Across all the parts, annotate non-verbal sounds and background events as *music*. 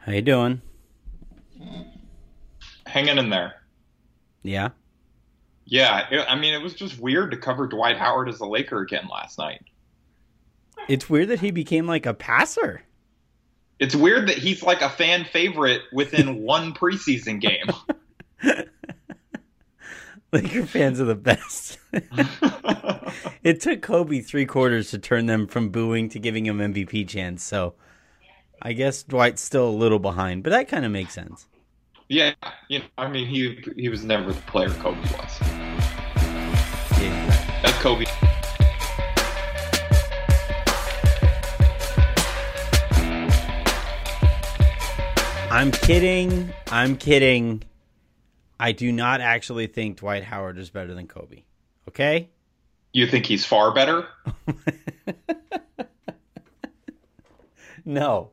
How you doing? Hanging in there. Yeah. Yeah, it, I mean, it was just weird to cover Dwight Howard as a Laker again last night. It's weird that he became like a passer. It's weird that he's like a fan favorite within *laughs* one preseason game. *laughs* Laker fans are the best. *laughs* it took Kobe three quarters to turn them from booing to giving him MVP chance. So I guess Dwight's still a little behind, but that kind of makes sense. yeah, you know, I mean, he he was never the player Kobe was. Yeah. That's Kobe. I'm kidding. I'm kidding. I do not actually think Dwight Howard is better than Kobe. Okay? You think he's far better? *laughs* No.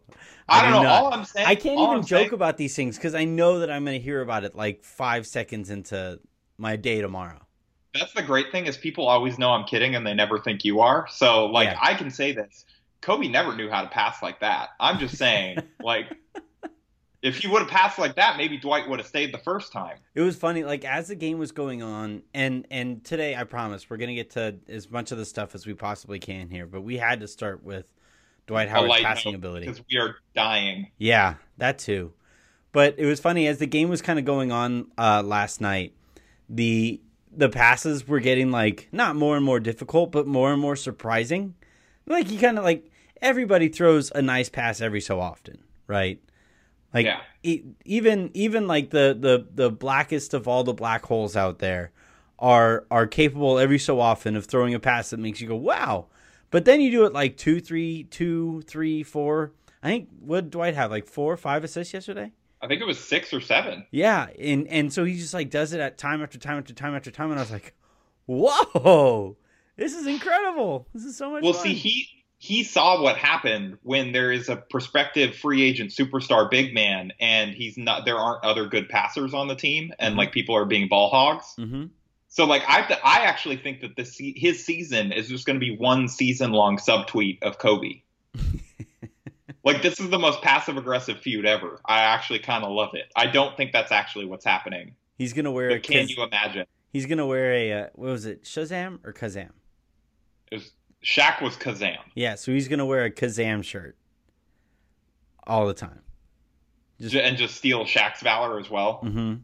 I don't do know. not. All I'm saying, I can't even I'm joke saying- about these things because I know that I'm going to hear about it like five seconds into my day tomorrow. That's the great thing is people always know I'm kidding and they never think you are. So like Yeah. I can say this. Kobe never knew how to pass like that. I'm just saying, *laughs* like if he would have passed like that, maybe Dwight would have stayed the first time. It was funny, like as the game was going on, and and today I promise we're gonna get to as much of the stuff as we possibly can here, but we had to start with Dwight Howard's passing ability. because we are dying. Yeah, that too. But it was funny as the game was kind of going on uh, last night. The the passes were getting like not more and more difficult, but more and more surprising. Like you kind of like everybody throws a nice pass every so often, right? Like Yeah. e- even even like the the the blackest of all the black holes out there are are capable every so often of throwing a pass that makes you go wow. But then you do it like two, three, two, three, four. I think what did Dwight have like four or five assists yesterday? I think it was six or seven. Yeah, and and so he just like does it at time after time after time after time, and I was like, whoa, this is incredible. This is so much. Well, fun. see, he he saw what happened when there is a prospective free agent superstar big man, and he's not. There aren't other good passers on the team, and Mhm. like people are being ball hogs. hmm So like I I actually think that this se- his season is just going to be one season long subtweet of Kobe. *laughs* like this is the most passive aggressive feud ever. I actually kind of love it. I don't think that's actually what's happening. he's gonna wear a But can you imagine? he's gonna wear a uh, what was it Shazam or Kazam? It was Shaq was Kazam. Yeah, so he's gonna wear a Kazam shirt all the time. Just and just steal Shaq's valor as well. hmm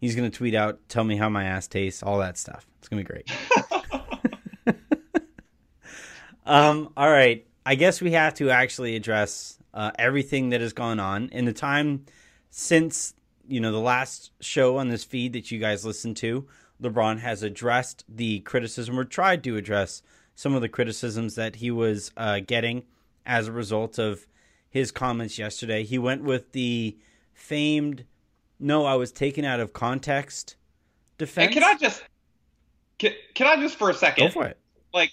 He's gonna tweet out, "Tell me how my ass tastes," all that stuff. It's gonna be great. *laughs* um. All right. I guess we have to actually address uh, everything that has gone on in the time since you know the last show on this feed that you guys listened to. LeBron has addressed the criticism or tried to address some of the criticisms that he was uh, getting as a result of his comments yesterday. He went with the famed "No, I was taken out of context" defense. And can I just can, can I just for a second go for it? like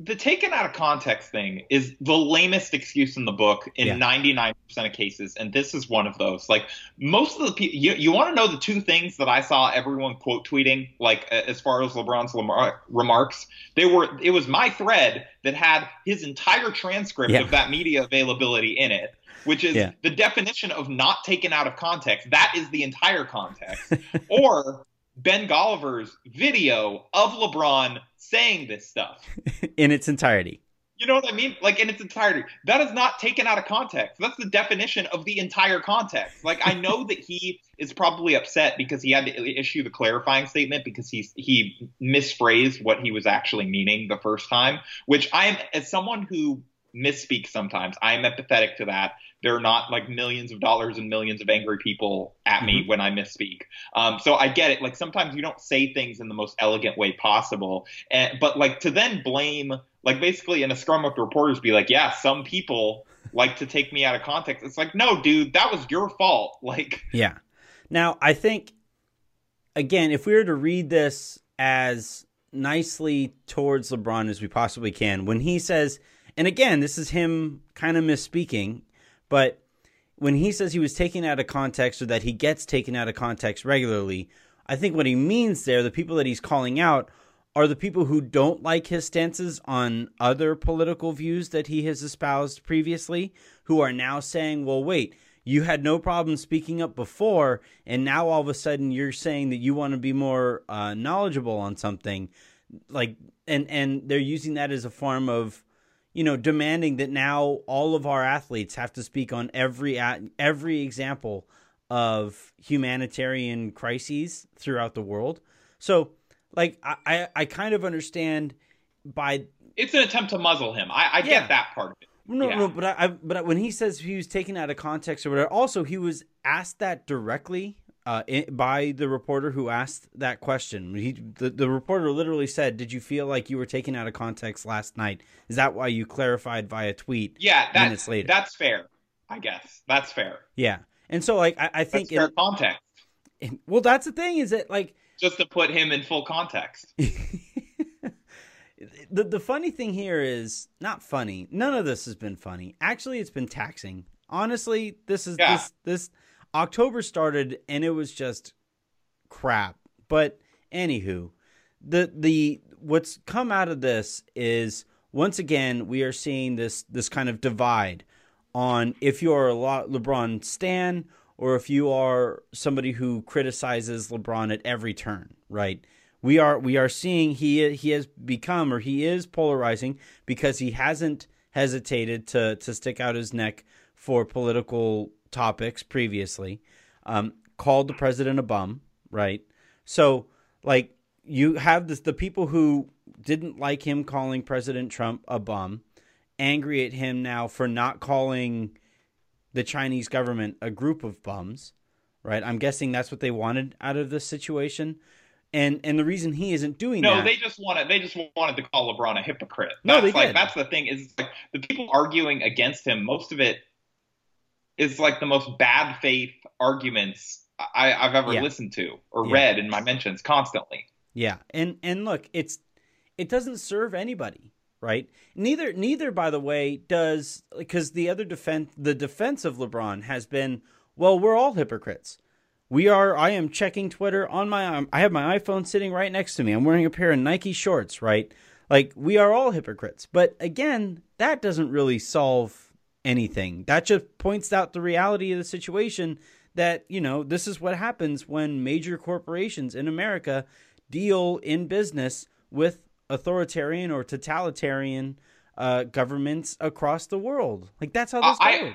the taken out of context thing is the lamest excuse in the book in Yeah. 99% of cases and this is one of those like most of the people you, you want to know the two things that i saw everyone quote tweeting like as far as lebron's lamar- remarks they were it was my thread that had his entire transcript Yeah. of that media availability in it which is Yeah. the definition of not taken out of context that is the entire context *laughs* or Ben Golliver's video of LeBron saying this stuff. *laughs* in its entirety. You know what I mean? Like in its entirety. That is not taken out of context. That's the definition of the entire context. Like I know that he *laughs* is probably upset because he had to issue the clarifying statement because he he misphrased what he was actually meaning the first time, which I am as someone who misspeaks sometimes, I am empathetic to that. There are not like millions of dollars and millions of angry people at me when I misspeak. Um, so I get it. Like sometimes you don't say things in the most elegant way possible, and, but like to then blame, like basically in a scrum with reporters, be like, yeah, some people like to take me out of context. It's like, no, dude, that was your fault. *laughs* Like, Yeah. Now, I think, again, if we were to read this as nicely towards LeBron as we possibly can, when he says, and again, this is him kind of misspeaking, but when he says he was taken out of context or that he gets taken out of context regularly, I think what he means there, the people that he's calling out, are the people who don't like his stances on other political views that he has espoused previously, who are now saying, well, wait, you had no problem speaking up before, and now all of a sudden you're saying that you want to be more uh, knowledgeable on something, like, and and they're using that as a form of, you know, demanding that now all of our athletes have to speak on every every example of humanitarian crises throughout the world. So, like, I I kind of understand by it's an attempt to muzzle him. I, I yeah. get that part of it. No, yeah. no, but I, I, but when he says he was taken out of context or whatever, also he was asked that directly uh, by the reporter who asked that question. He, the, the reporter literally said, "Did you feel like you were taken out of context last night? Is that why you clarified via tweet?" Yeah, that, minutes later. That's fair. I guess that's fair. Yeah, and so like I, I think that's fair in, context. well, that's the thing is that like just to put him in full context. *laughs* the the funny thing here is not funny. None of this has been funny. Actually, it's been taxing. Honestly, this is yeah. this this October started and it was just crap. But anywho, the the what's come out of this is once again we are seeing this this kind of divide on if you're a LeBron stan or if you are somebody who criticizes LeBron at every turn, right? we are we are seeing he he has become or he is polarizing because he hasn't hesitated to to stick out his neck for political topics previously. Um, called the president a bum, right? So like you have this the people who didn't like him calling President Trump a bum, angry at him now for not calling the Chinese government a group of bums, right? I'm guessing that's what they wanted out of this situation and and the reason he isn't doing no, that. No, they just wanted they just wanted to call LeBron a hypocrite. That's no, they like did. that's the thing is like the people arguing against him. Most of it is like the most bad faith arguments I, have ever yeah. listened to or yeah. read in my mentions constantly. Yeah, and and look, it's it doesn't serve anybody, right? Neither neither by the way does because the other defense the defense of LeBron has been well, we're all hypocrites we are. I am checking Twitter on my. Um, I have my iPhone sitting right next to me. I'm wearing a pair of Nike shorts. Right, like we are all hypocrites. But again, that doesn't really solve anything. That just points out the reality of the situation. That you know, this is what happens when major corporations in America deal in business with authoritarian or totalitarian uh, governments across the world. Like that's how this goes.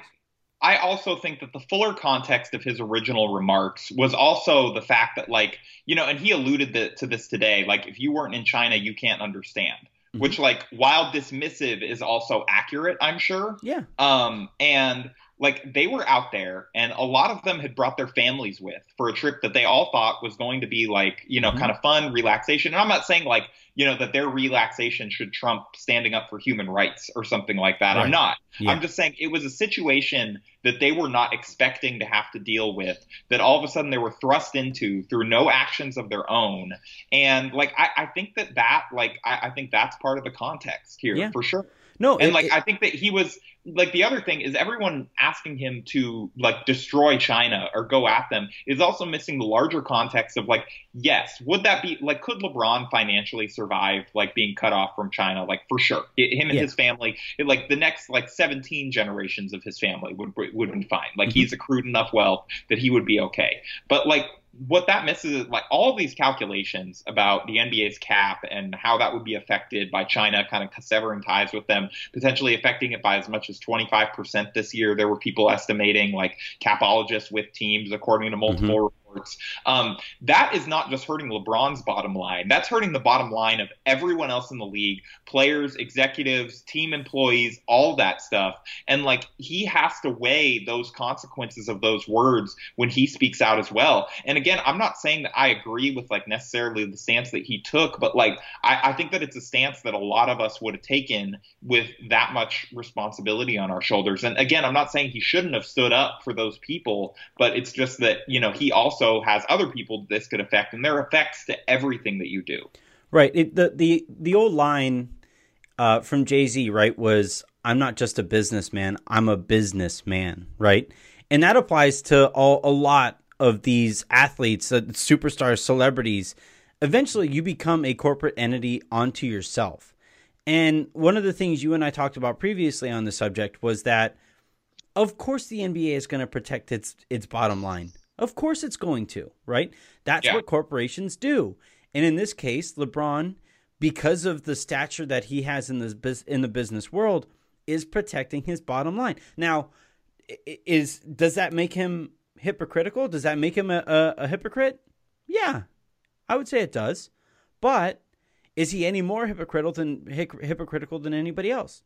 I also think that the fuller context of his original remarks was also the fact that, like, you know, and he alluded to this today, like, if you weren't in China, you can't understand. Mm-hmm. Which, like, while dismissive, is also accurate, I'm sure. Yeah. Um, and like they were out there and a lot of them had brought their families with for a trip that they all thought was going to be like you know mm-hmm. kind of fun relaxation and i'm not saying like you know that their relaxation should trump standing up for human rights or something like that right. i'm not yeah. i'm just saying it was a situation that they were not expecting to have to deal with that all of a sudden they were thrust into through no actions of their own and like i, I think that that like I, I think that's part of the context here yeah. for sure no, and it, like it, I think that he was like the other thing is everyone asking him to like destroy China or go at them is also missing the larger context of like yes would that be like could LeBron financially survive like being cut off from China like for sure it, him and yeah. his family it, like the next like 17 generations of his family would would be fine like mm-hmm. he's accrued enough wealth that he would be okay but like what that misses is like all these calculations about the NBA's cap and how that would be affected by China kind of severing ties with them, potentially affecting it by as much as 25% this year. There were people estimating like capologists with teams, according to multiple mm-hmm Um, that is not just hurting LeBron's bottom line. That's hurting the bottom line of everyone else in the league, players, executives, team employees, all that stuff. And like he has to weigh those consequences of those words when he speaks out as well. And again, I'm not saying that I agree with like necessarily the stance that he took, but like I, I think that it's a stance that a lot of us would have taken with that much responsibility on our shoulders. And again, I'm not saying he shouldn't have stood up for those people, but it's just that, you know, he also also has other people this could affect, and there are effects to everything that you do. Right. It, the the the old line uh, from Jay Z, right, was "I'm not just a businessman; I'm a businessman." Right, and that applies to all, a lot of these athletes, uh, superstars, celebrities. Eventually, you become a corporate entity onto yourself. And one of the things you and I talked about previously on the subject was that of course the NBA is going to protect its its bottom line. Of course it's going to, right? That's Yeah. what corporations do. And in this case, LeBron, because of the stature that he has in this bus- in the business world, is protecting his bottom line. Now, is does that make him hypocritical? Does that make him a, a, a hypocrite? Yeah, I would say it does. But is he any more hypocritical than hypocritical than anybody else?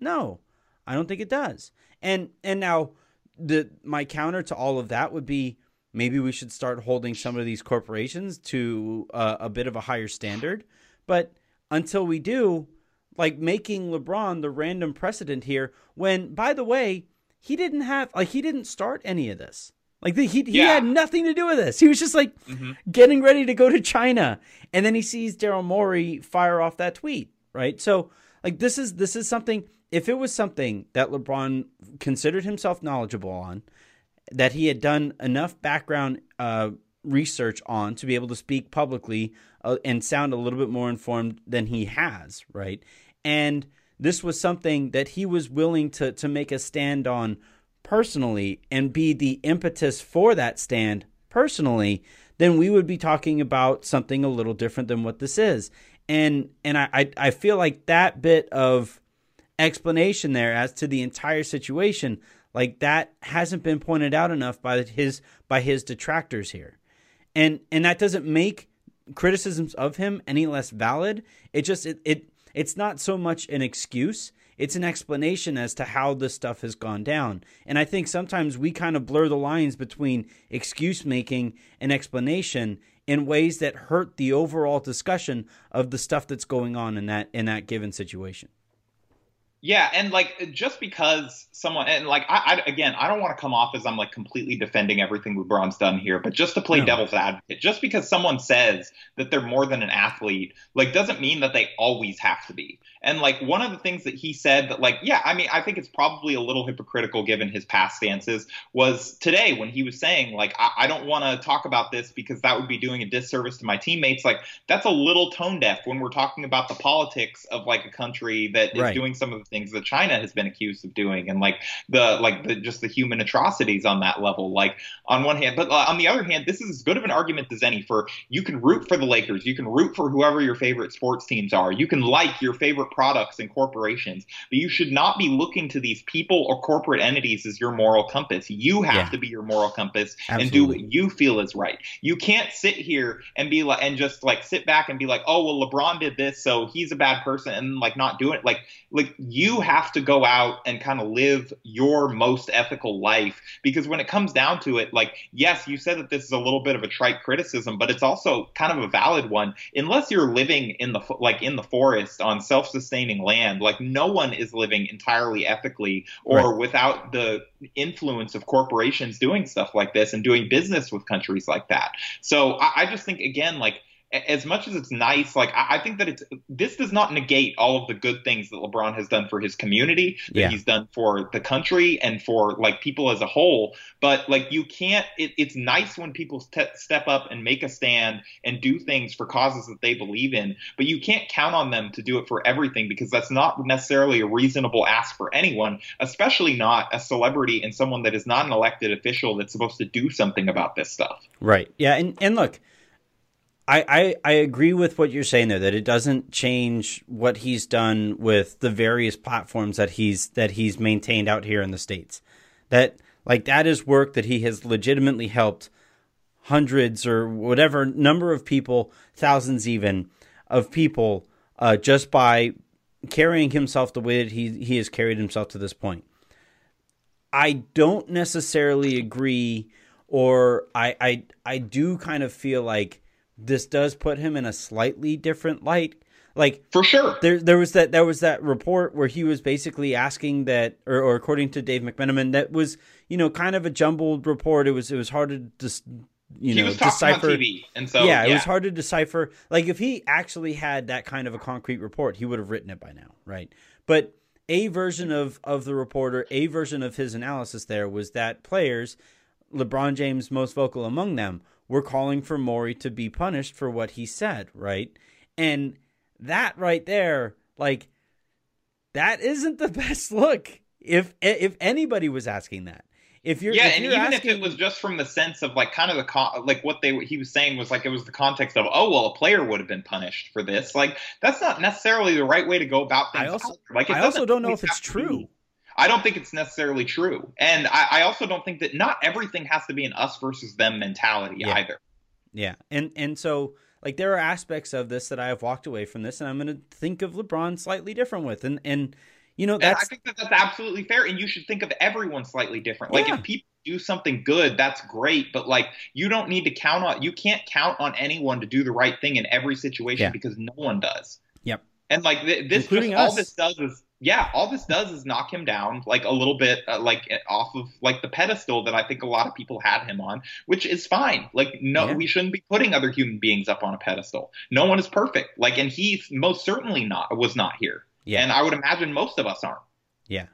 No, I don't think it does. And and now the my counter to all of that would be maybe we should start holding some of these corporations to uh, a bit of a higher standard. But until we do, like making LeBron the random precedent here, when by the way he didn't have like he didn't start any of this. Like the, he he Yeah. had nothing to do with this. He was just like Mhm. getting ready to go to China, and then he sees Daryl Morey fire off that tweet. Right, so like this is this is something. If it was something that LeBron considered himself knowledgeable on, that he had done enough background uh, research on to be able to speak publicly uh, and sound a little bit more informed than he has, right? And this was something that he was willing to to make a stand on personally and be the impetus for that stand personally, then we would be talking about something a little different than what this is. And and I I, I feel like that bit of explanation there as to the entire situation like that hasn't been pointed out enough by his by his detractors here. And and that doesn't make criticisms of him any less valid. It just it, it it's not so much an excuse. It's an explanation as to how this stuff has gone down. And i think sometimes we kind of blur the lines between excuse making and explanation in ways that hurt the overall discussion of the stuff that's going on in that in that given situation Yeah, and like just because someone and like I, I again, I don't want to come off as I'm like completely defending everything LeBron's done here, but just to play No. devil's advocate, just because someone says that they're more than an athlete, like doesn't mean that they always have to be. And like one of the things that he said that like yeah, I mean, I think it's probably a little hypocritical given his past stances was today when he was saying like I, I don't want to talk about this because that would be doing a disservice to my teammates. Like that's a little tone deaf when we're talking about the politics of like a country that is Right. doing some of the things that China has been accused of doing, and like the like the just the human atrocities on that level. Like on one hand, but uh, on the other hand, this is as good of an argument as any for you can root for the Lakers, you can root for whoever your favorite sports teams are, you can like your favorite products and corporations, but you should not be looking to these people or corporate entities as your moral compass. You have Yeah. to be your moral compass and do what you feel is right. You can't sit here and be like and just like sit back and be like, oh well, LeBron did this, so he's a bad person, and like not doing it. Like like you have to go out and kind of live your most ethical life because when it comes down to it, like yes, you said that this is a little bit of a trite criticism, but it's also kind of a valid one. Unless you're living in the like in the forest on self-sustaining land, like no one is living entirely ethically or Right. without the influence of corporations doing stuff like this and doing business with countries like that. So I, I just think again, like as much as it's nice, like I, I think that it's this does not negate all of the good things that LeBron has done for his community, that Yeah. he's done for the country and for like people as a whole. But like you can't. It, it's nice when people ste- step up and make a stand and do things for causes that they believe in. But you can't count on them to do it for everything because that's not necessarily a reasonable ask for anyone, especially not a celebrity and someone that is not an elected official that's supposed to do something about this stuff. Right. Yeah. And and look, I, I I agree with what you're saying there that it doesn't change what he's done with the various platforms that he's that he's maintained out here in the states. That like that is work that he has legitimately helped hundreds or whatever number of people, thousands even of people, uh, just by carrying himself the way that he he has carried himself to this point. I don't necessarily agree, or I I I do kind of feel like this does put him in a slightly different light. Like For sure. there there was that there was that report where he was basically asking that or, or according to Dave McMenamin that was you know kind of a jumbled report it was it was hard to just you he know decipher and so yeah, it was hard to decipher. Like if he actually had that kind of a concrete report, he would have written it by now, right? But a version of of the reporter, a version of his analysis there was that players, LeBron James most vocal among them, were calling for Morey to be punished for what he said, right? And that right there, like that isn't the *laughs* best look if if anybody was asking that, if you're yeah, if and you're even asking, if it was just from the sense of like kind of the con- like what they he was saying was like it was the context of oh well a player would have been punished for this like that's not necessarily the right way to go about things. I also like I also don't know if it's true. I don't think it's necessarily true, and I, I also don't think that not everything has to be an us versus them mentality Yeah. either. Yeah, and and so like there are aspects of this that I have walked away from this, and I'm going to think of LeBron slightly different with, and and you know And I that's think that that's absolutely fair, and you should think of everyone slightly different. Like Yeah. if people do something good, that's great, but like you don't need to count on you can't count on anyone to do the right thing in every situation Yeah. because no one does. Yep. And like th- this, just, all this does is yeah, all this does is knock him down like a little bit, uh, like off of like the pedestal that I think a lot of people had him on, which is fine. Like no, Yeah. we shouldn't be putting other human beings up on a pedestal. No one is perfect. Like, and he most certainly not was not here. yeah And I would imagine most of us aren't. yeah.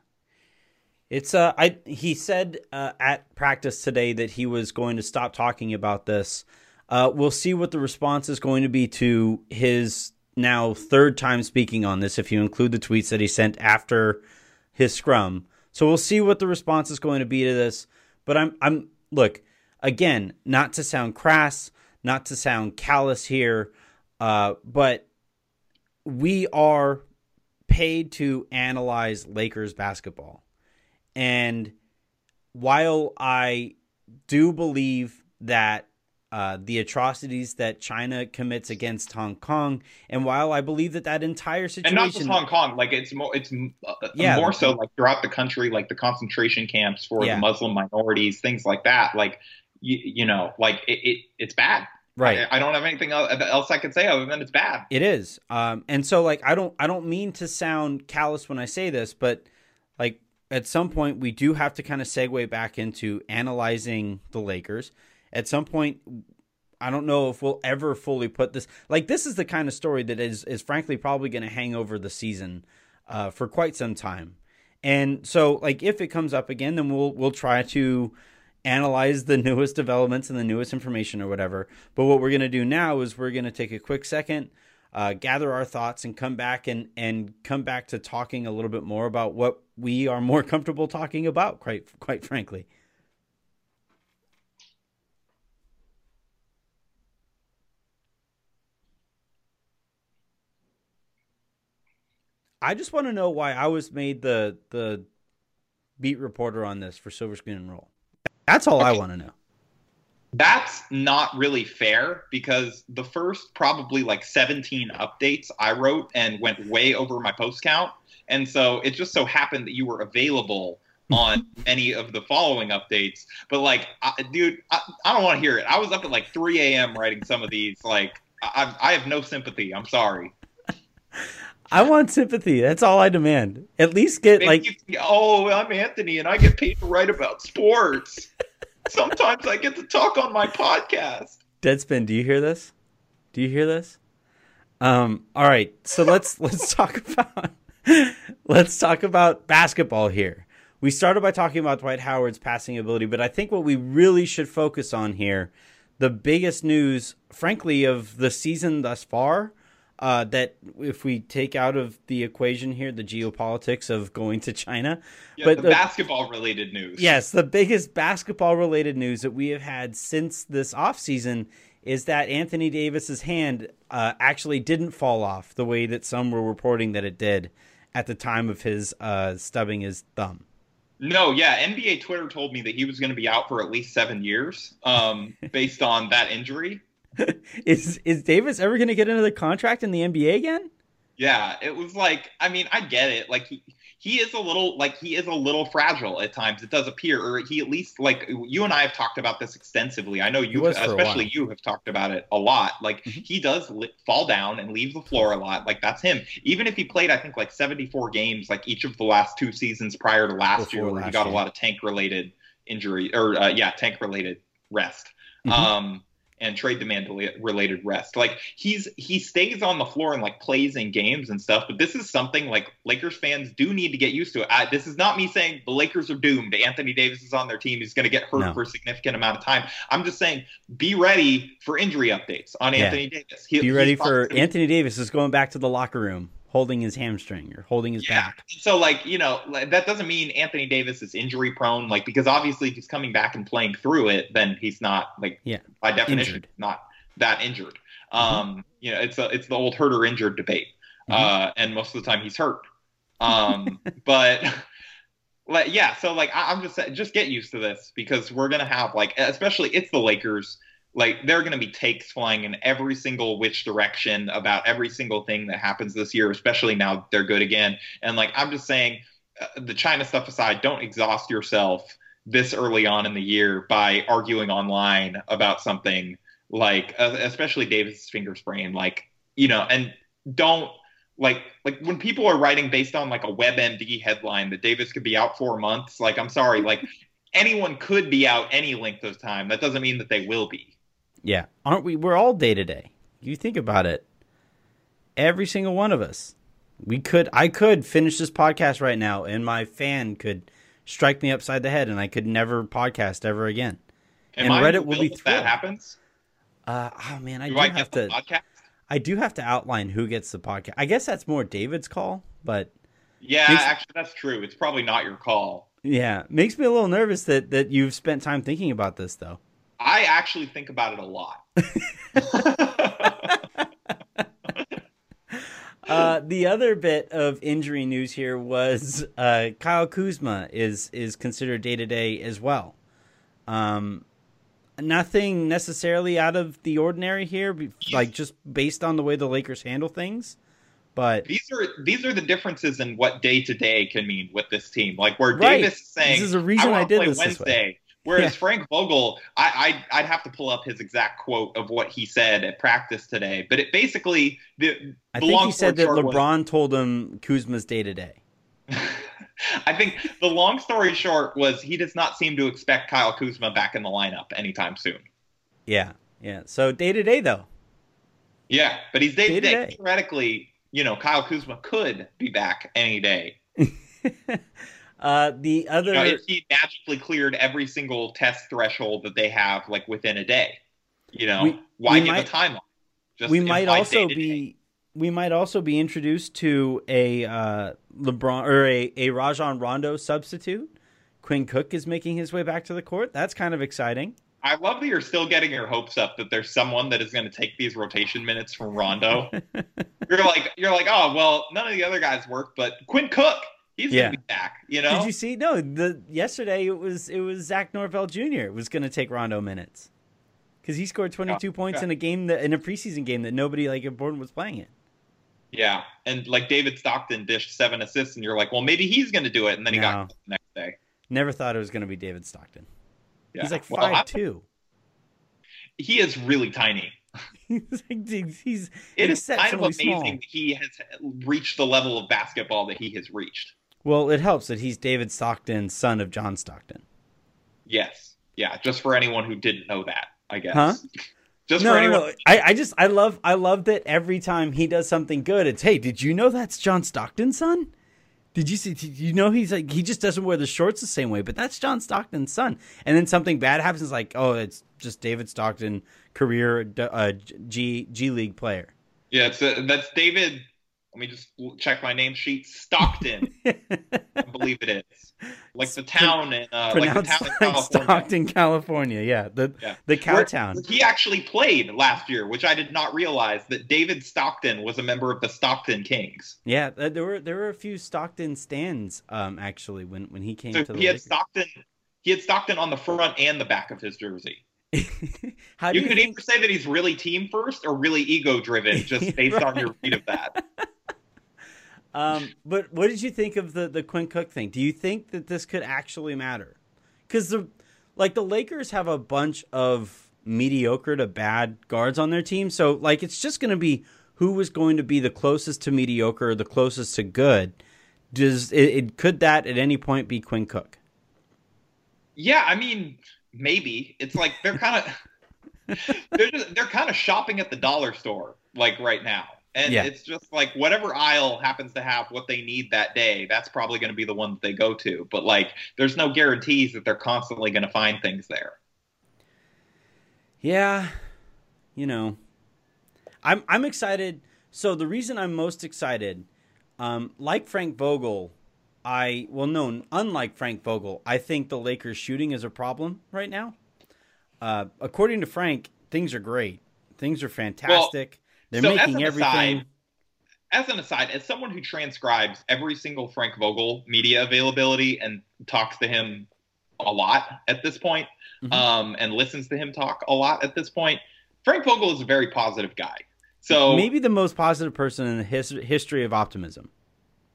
It's uh, I he said uh, at practice today that he was going to stop talking about this. Uh, we'll see what the response is going to be to his now third time speaking on this, if you include the tweets that he sent after his scrum. So we'll see what the response is going to be to this. But I'm I'm look again, not to sound crass, not to sound callous here, uh, but we are paid to analyze Lakers basketball. And while I do believe that uh, the atrocities that China commits against Hong Kong, and while I believe that that entire situation, and not just Hong Kong. Like it's more, it's uh, Yeah. more so like throughout the country, like the concentration camps for Yeah. the Muslim minorities, things like that. Like you, you know, like it, it it's bad. right? I, I don't have anything else I can say other than it's bad. It is. Um, and so like I don't I don't mean to sound callous when I say this, but like at some point we do have to kind of segue back into analyzing the Lakers. At some point I don't know if we'll ever fully put this like this is the kind of story that is is frankly probably going to hang over the season uh, for quite some time. And so like if it comes up again then we'll we'll try to analyze the *laughs* newest developments and the newest information or whatever. But what we're going to do now is we're going to take a quick second, uh, gather our thoughts, and come back and and come back to talking a little bit more about what we are more *laughs* comfortable talking about. Quite quite frankly. I just want to know why I was made the the beat reporter on this for Silver Screen and Roll. That's all I want to know. That's not really fair because the first probably like 17 updates I wrote and went way over my post count. And so it just so happened that you were available hmm. on many of the following updates. But like, I, dude, I, I don't want to hear it. I was up at like 3 a.m. writing some of these. Like, I, I have no sympathy. I'm sorry. *laughs* I want sympathy. That's all I demand. At least get like you oh, I'm Anthony and I get paid to write about sports. Sometimes I get to talk on my podcast. Deadspin. Do you hear this? Do you hear this? Um. All right. So let's *laughs* let's talk about let's talk about basketball here. We started by talking about Dwight Howard's passing ability, but I think what we really should focus on here, the biggest news, frankly, of the season thus far, uh, that if we take out of the equation here the geopolitics of going to China, Yeah, but the, basketball related news. Yes, the biggest basketball related news that we have had since this offseason is that Anthony Davis's hand uh, actually didn't fall off the way that some were reporting that it did at the time of his uh, stubbing his thumb. No, yeah, NBA Twitter told me that he was going to be out for at least seven years, um, *laughs* based on that injury. *laughs* is is Davis ever going to get another contract in the NBA again? Yeah, it was like, I mean, I get it. Like he, he is a little, like he is a little fragile at times. It does appear, or he at least, like you and I have talked about this extensively. I know you, was for a especially you, have talked about it a lot. Like Mhm. he does li- fall down and leave the floor a lot. Like that's him. Even if he played, I think like 74 games, like each of the last two seasons prior to last Before year, where he got year. a lot of tank related injury, or uh, yeah, tank related rest. Mhm. Um, and trade demand related rest. Like he's he stays on the floor and like plays in games and stuff. But this is something like Lakers fans do need to get used to. I, this is not me saying the Lakers are doomed. Anthony Davis is on their team. He's going to get hurt No. for a significant amount of time. I'm just saying be ready for injury updates on Yeah. Anthony Davis. He, Be ready for Anthony Davis is going back to the locker room. Holding his hamstring or holding his Yeah. back. So like you know that doesn't mean Anthony Davis is injury prone. Like because obviously if he's coming back and playing through it, then he's not like Yeah. by definition Injured. not that injured. Mhm. Um, you know it's a, it's the old hurt or injured debate. Mhm. Uh, and most of the time he's hurt. Um, *laughs* but like yeah, so like I, I'm just saying, just get used to this because we're gonna have like especially it's the Lakers. Like there are gonna be takes flying in every single which direction about every single thing that happens this year, especially now they're good again. And like I'm just saying, uh, the China stuff aside, don't exhaust yourself this early on in the year by arguing online about something like uh, especially Davis' finger sprain like you know and don't like like when people are writing based on like a WebMD headline that Davis could be out 4 months like I'm sorry like *laughs* anyone could be out any length of time that doesn't mean that they will be Yeah, aren't we? We're all day to day. You think about it. Every single one of us. We could. I could finish this podcast right now, and my fan could strike me upside the head, and I could never podcast ever again. Am And I Reddit will be thrilled. that happens Uh, oh man, I do do I have to. podcast I do have to outline who gets the podcast. I guess that's more David's call, but yeah Makes- actually that's true it's probably not your call yeah, makes me a little nervous that that you've spent time thinking about this though. I actually think about it a lot *laughs* *laughs* Uh, the other bit of injury news here was uh, Kyle Kuzma is is considered day to day as well. Um, nothing necessarily out of the ordinary here, like just based on the way the Lakers handle things. But these are these are the differences in what day to day can mean with this team. Like where Right. Davis is saying, This is the reason wanna I did play this this way." Wednesday. Whereas Yeah. Frank Vogel, I, I I'd have to pull up his exact quote of what he said at practice today. But it basically the, I the think long he said that story short was- LeBron told him Kuzma's day to day. *laughs* I think the long story short was he does not seem to expect Kyle Kuzma back in the lineup anytime soon. Yeah, yeah. So day to day though. Yeah, but he's day to day. Theoretically, you know, Kyle Kuzma could be back any day. *laughs* uh, the other You know, he magically cleared every single test threshold that they have, like within a day, you know, We- why we give might- a timeline? Just we might also be we might also be introduced to a uh, LeBron or a, a Rajon Rondo substitute. Quinn Cook is making his way back to the court. That's kind of exciting. I love that you're still getting your hopes up that there's someone that is going to take these rotation minutes from Rondo. *laughs* you're like, you're like, oh well, none of the other guys work, but Quinn Cook, he's Yeah. going to be back. You know, Did you see? No, the yesterday it was it was Zach Norvell Jr. was going to take Rondo minutes because he scored 22 points yeah. in a game that in a preseason game that nobody like important was playing it. yeah, and like David Stockton dished seven assists, and you're like, well, maybe he's going to do it, and then he No. got the next day. Never thought it was going to be David Stockton. Yeah. He's like Well, five two. he is really tiny. *laughs* he's like, he's It is kind of amazing small. that he has reached the level of basketball that he has reached. Well, it helps that he's David Stockton, son of John Stockton. Yes. Yeah, just for anyone who didn't know that, I guess. Huh? *laughs* Just No, for anyone no. I, I just I love I love that every time he does something good, it's hey, did you know that's John Stockton's son? Did you see? Did you know he's like he just doesn't wear the shorts the same way, but that's John Stockton's son. And then something bad happens, it's like oh, it's just David Stockton, career uh, G G League player. Yeah, it's uh that's David. Let me just check my name sheet. Stockton, I believe it is. Like the town in uh, like the town in California. Stockton, California. Yeah, the Yeah. the cow Where- town. He actually played last year, which I did not realize that David Stockton was a member of the Stockton Kings. Yeah, there were there were a few Stockton stands um actually when when he came So to the he had Lakers. Stockton. He had Stockton on the front and the back of his jersey. *laughs* How You you, could think? either say that he's really team first or really ego driven, *laughs* just based on your read of that. *laughs* Um, but what did you think of the the Quinn Cook thing? Do you think that this could actually matter? Because the like the Lakers have a bunch of mediocre to bad guards on their team, so like it's just going to be who was going to be the closest to mediocre, or the closest to good. Does it, it could that at any point be Quinn Cook? Yeah, I mean, maybe it's like they're kind of *laughs* they're just, they're kind of shopping at the dollar store like right now, and Yeah. it's just like whatever aisle happens to have what they need that day, that's probably going to be the one that they go to. But like, there's no guarantees that they're constantly going to find things there. Yeah, you know, I'm I'm excited. So the reason I'm most excited Um, like Frank Vogel, I well, no, unlike Frank Vogel, I think the Lakers shooting is a problem right now. Uh, according to Frank, things are great. Things are fantastic. They're so making everything. aside- As an aside, as someone who transcribes every single Frank Vogel media availability and talks to him a lot at this point, Mhm. um, and listens to him talk a lot at this point, Frank Vogel is a very positive guy. So Maybe the most positive person in the his- history of optimism.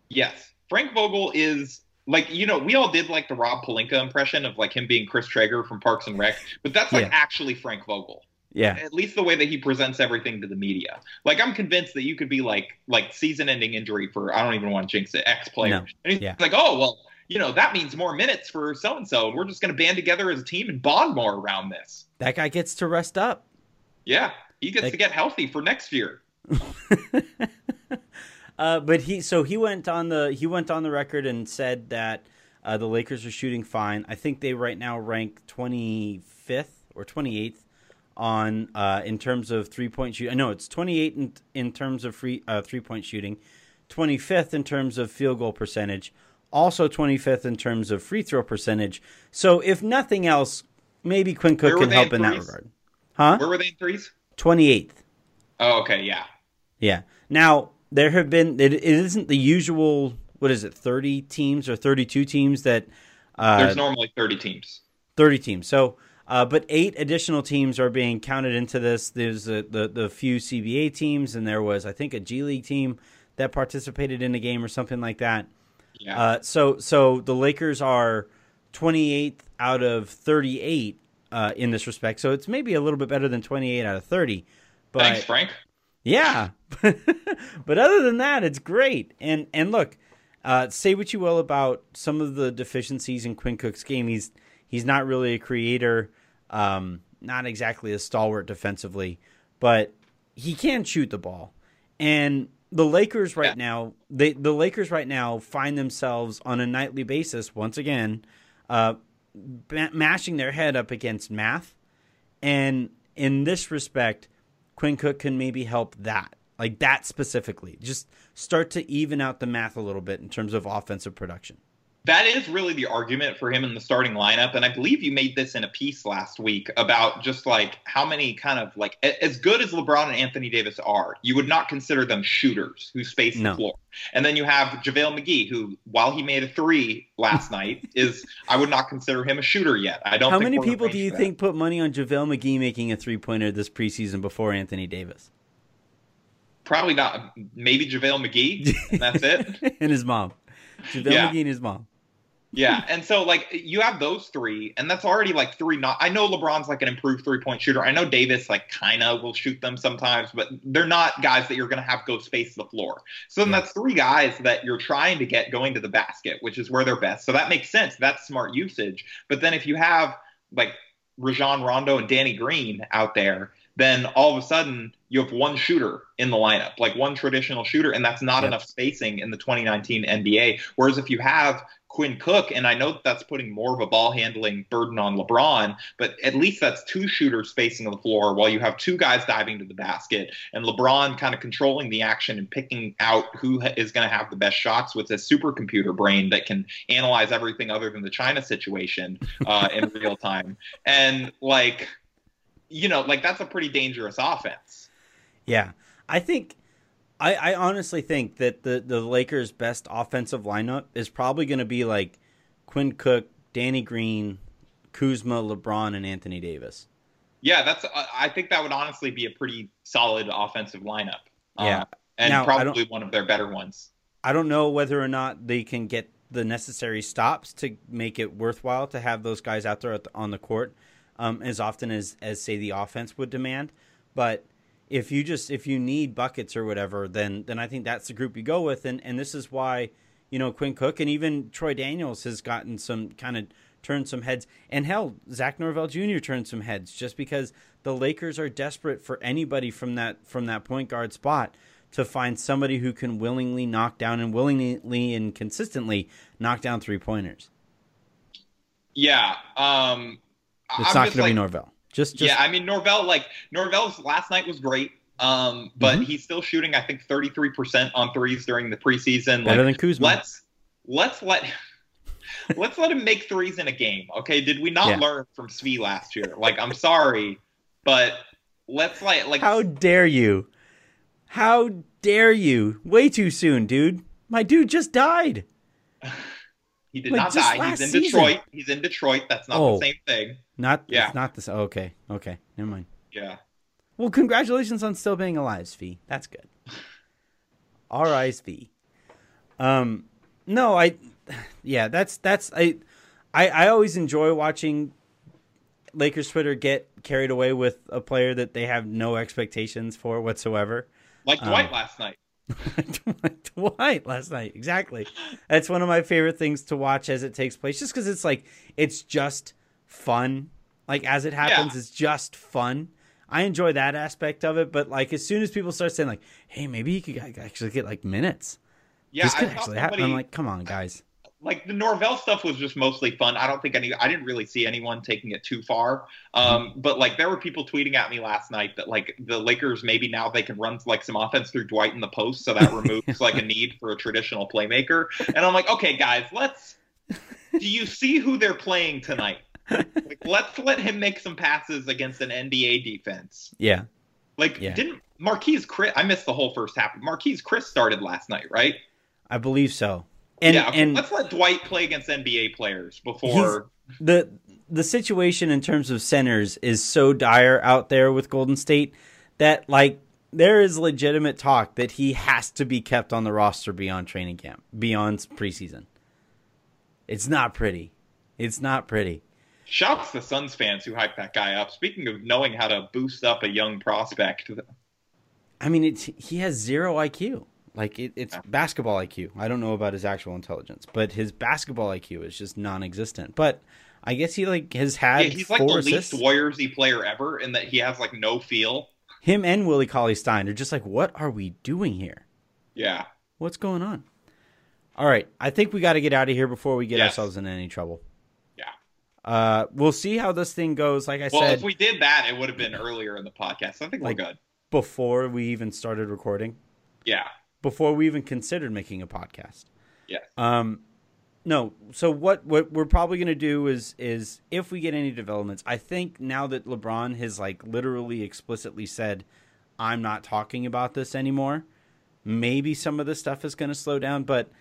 Yes, Frank Vogel is like you know we all did like the Rob Pelinka impression of like him being Chris Traeger from Parks and Rec, but that's like Yeah. actually Frank Vogel. Yeah, At least the way that he presents everything to the media. Like I'm convinced that you could be like like season-ending injury for I don't even want to jinx it X player, No. and he's Yeah. like, oh well, you know that means more minutes for so and so, and we're just going to band together as a team and bond more around this. that guy gets to rest up. Yeah, he gets Like- to get healthy for next year. *laughs* Uh, but he so he went on the he went on the record and said that uh, the Lakers are shooting fine. I think they right now rank 25th or 28th on uh, in terms of three point shoot. know it's 28 in, in terms of free uh, three point shooting, 25th in terms of field goal percentage, also 25th in terms of free throw percentage. So if nothing else, maybe Quinn Cook can help in in that regard. Huh? Where were they in threes? 28th. Oh, okay, yeah. Yeah. Now there have been it, it isn't the usual. What is it? Thirty teams or thirty-two teams that. Uh, There's normally 30 teams. thirty teams. So, uh, but eight additional teams are being counted into this. There's the, the the few CBA teams, and there was I think a G League team that participated in the game or something like that. Yeah. Uh, so so the Lakers are 28th out of 38 uh, in this respect. So it's maybe a little bit better than 28 out of 30. But Thanks, Frank. Yeah, *laughs* but other than that, it's great. And and look, uh, say what you will about some of the deficiencies in Quinn Cook's game. He's he's not really a creator, um, not exactly a stalwart defensively, but he can shoot the ball. And the Lakers right Yeah. now, they the Lakers right now find themselves on a nightly basis once again, uh, mashing their head up against math. And in this respect, Quinn Cook can maybe help that, like that specifically. Just start to even out the math a little bit in terms of offensive production. That is really the argument for him in the starting lineup. And I believe you made this in a piece last week about just like how many kind of like as good as LeBron and Anthony Davis are, you would not consider them shooters who space No. the floor. And then you have JaVale McGee, who, while he made a three last *laughs* night, is I would not consider him a shooter yet. I don't How many people do you think put money on JaVale McGee making a three pointer this preseason before Anthony Davis? Probably not. Maybe JaVale McGee, and that's it. *laughs* and his mom. JaVale Yeah. McGee and his mom. Yeah, and so like you have those three, and that's already like three. Not I know LeBron's like an improved three point shooter. I know Davis like kind of will shoot them sometimes, but they're not guys that you're going to have go space the floor. So then Yeah. that's three guys that you're trying to get going to the basket, which is where they're best. So that makes sense. That's smart usage. But then if you have like Rajon Rondo and Danny Green out there, then all of a sudden you have one shooter in the lineup, like one traditional shooter, and that's not Yep. enough spacing in the 2019 NBA. Whereas if you have Quinn Cook, and I know that that's putting more of a ball handling burden on LeBron, but at least that's two shooters spacing the floor while you have two guys diving to the basket and LeBron kind of controlling the action and picking out who is going to have the best shots with a supercomputer brain that can analyze everything other than the China situation uh, in real time. And like, you know, like that's a pretty dangerous offense. Yeah. I think I, I honestly think that the, the Lakers' best offensive lineup is probably going to be like Quinn Cook, Danny Green, Kuzma, LeBron, and Anthony Davis. Yeah, that's. I think that would honestly be a pretty solid offensive lineup. Uh, Yeah. and Now, probably one of their better ones. I don't know whether or not they can get the necessary stops to make it worthwhile to have those guys out there at the, on the court um, as often as, as say the offense would demand. But if you just if you need buckets or whatever, then then I think that's the group you go with, and and this is why you know Quinn Cook and even Troy Daniels has gotten some kind of turned some heads, and hell, Zach Norvell Jr. turned some heads just because the Lakers are desperate for anybody from that from that point guard spot to find somebody who can willingly knock down and willingly and consistently knock down three pointers. Yeah. Um, It's I'm not going to like, be Norvell. Just, just yeah, I mean Norvell, like Norvell's last night was great. Um, but Mhm. he's still shooting, I think, 33% on threes during the preseason. Better Like, than Kuzma. let's let's let *laughs* let's let him make threes in a game. Okay, did we not Yeah. learn from Svi last year? Like, I'm sorry, but let's like like How dare you? How dare you? Way too soon, dude. My dude just died. *laughs* he did like, not die. He's in season. Detroit. He's in Detroit. That's not Oh. the same thing. Not Yeah. it's not this. oh, okay, okay, never mind. Yeah. Well, congratulations on still being alive, Svi. That's good. *laughs* R.I.S.V. Um, no, I, *sighs* yeah, that's that's I, I, I always enjoy watching Lakers Twitter get carried away with a player that they have no expectations for whatsoever. Like Um, Dwight last night. *laughs* Dwight last night, exactly. That's one of my favorite things to watch as it takes place, just because it's like it's just fun. Like as it happens, Yeah. it's just fun. I enjoy that aspect of it, but like as soon as people start saying like, "Hey, maybe you could actually get like minutes," Yeah, this could saw actually happen. somebody I'm like, "Come on, guys." Like the Norvell stuff was just mostly fun. I don't think any I didn't really see anyone taking it too far. Um, but like there were people tweeting at me last night that like the Lakers maybe now they can run like some offense through Dwight in the post, so that *laughs* removes like a need for a traditional playmaker. And I'm like, okay, guys, let's. Do you see who they're playing tonight? Like, let's let him make some passes against an NBA defense. Yeah, Like, Yeah. didn't Marquese Chriss? I missed the whole first half. Marquese Chriss started last night, right? I believe so. And yeah, and let's let Dwight play against NBA players before. the the situation in terms of centers is so dire out there with Golden State that like there is legitimate talk that he has to be kept on the roster beyond training camp, beyond preseason. It's not pretty. It's not pretty. Shouts to Suns fans who hype that guy up. Speaking of knowing how to boost up a young prospect, I mean, it's he has zero IQ. Like it, it's Yeah. basketball IQ. I don't know about his actual intelligence, but his basketball IQ is just non-existent. But I guess he like has had yeah, he's like the assists. least Warriorsy player ever in that he has like no feel. Him and Willie Cauley Stein are just like, what are we doing here? Yeah, What's going on? All right, I think we got to get out of here before we get Yes. ourselves in any trouble. Yeah. Uh, we'll see how this thing goes. Like I well, said, if we did that, it would have been earlier in the podcast. I think Like- we're good. before we even started recording, Yeah, before we even considered making a podcast. yeah, Um, no. So what what we're probably gonna do is is if we get any developments, I think now that LeBron has like literally explicitly said, "I'm not talking about this anymore," maybe some of this stuff is gonna slow down. But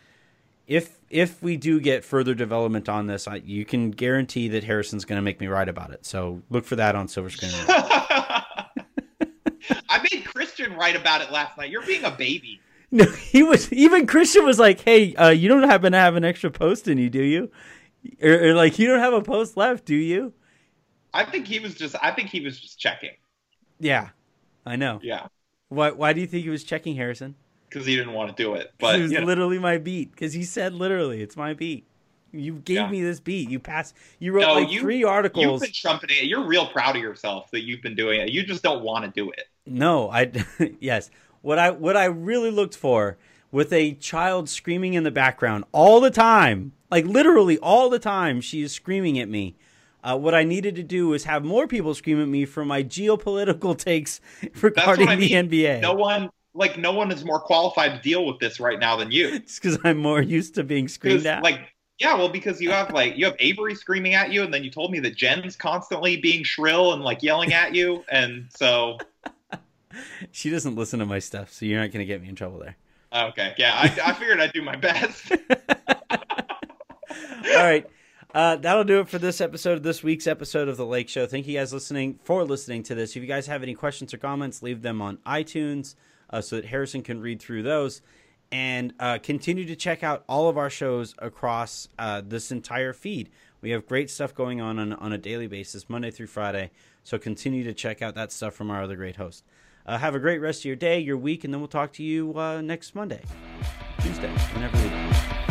if if we do get further development on this, I, you can guarantee that Harrison's gonna make me write about it. So look for that on Silver Screen. *laughs* I made Christian write about it last night. You're being a baby. *laughs* No, he was even Christian was like, "Hey, uh, you don't happen to have an extra post in you, do you? Or, or like you don't have a post left, do you?" I think he was just. I think he was just checking. Yeah, I know. Yeah, Why? Why do you think he was checking Harrison? because he didn't want to do it. But it was you know, literally my beat. Because he said literally, "It's my beat." You gave Yeah. me this beat. You passed. You wrote No, like you- three you've been trumpeting it. You're real proud of yourself that you've been doing it. You just don't want to do it. No, I *laughs* yes. What I what I really looked for with a child screaming in the background all the time, like literally all the time, she is screaming at me. Uh, what I needed to do was have more people scream at me for my geopolitical *laughs* takes regarding I mean. the NBA. No one, like, no one is more qualified to deal with this right now than you. *laughs* It's because I'm more used to being screamed at. like, yeah, well, because you have like you have Avery screaming at you, and then you told me that Jen's constantly being shrill and like yelling at you, and so *laughs* *laughs* she doesn't listen to my stuff, so you're not going to get me in trouble there. okay, yeah, I, I figured I'd do my best. *laughs* All right. Uh, that'll do it for this episode of this week's episode of the Lake Show. Thank you guys listening for listening to this. If you guys have any questions or comments, leave them on iTunes uh, so that Harrison can read through those. And uh, continue to check out all of our shows across uh, this entire feed. We have great stuff going on, on on a daily basis, Monday through Friday. So continue to check out that stuff from our other great hosts. Uh, have a great rest of your day, your week, and then we'll talk to you uh, next Monday, Tuesday, whenever.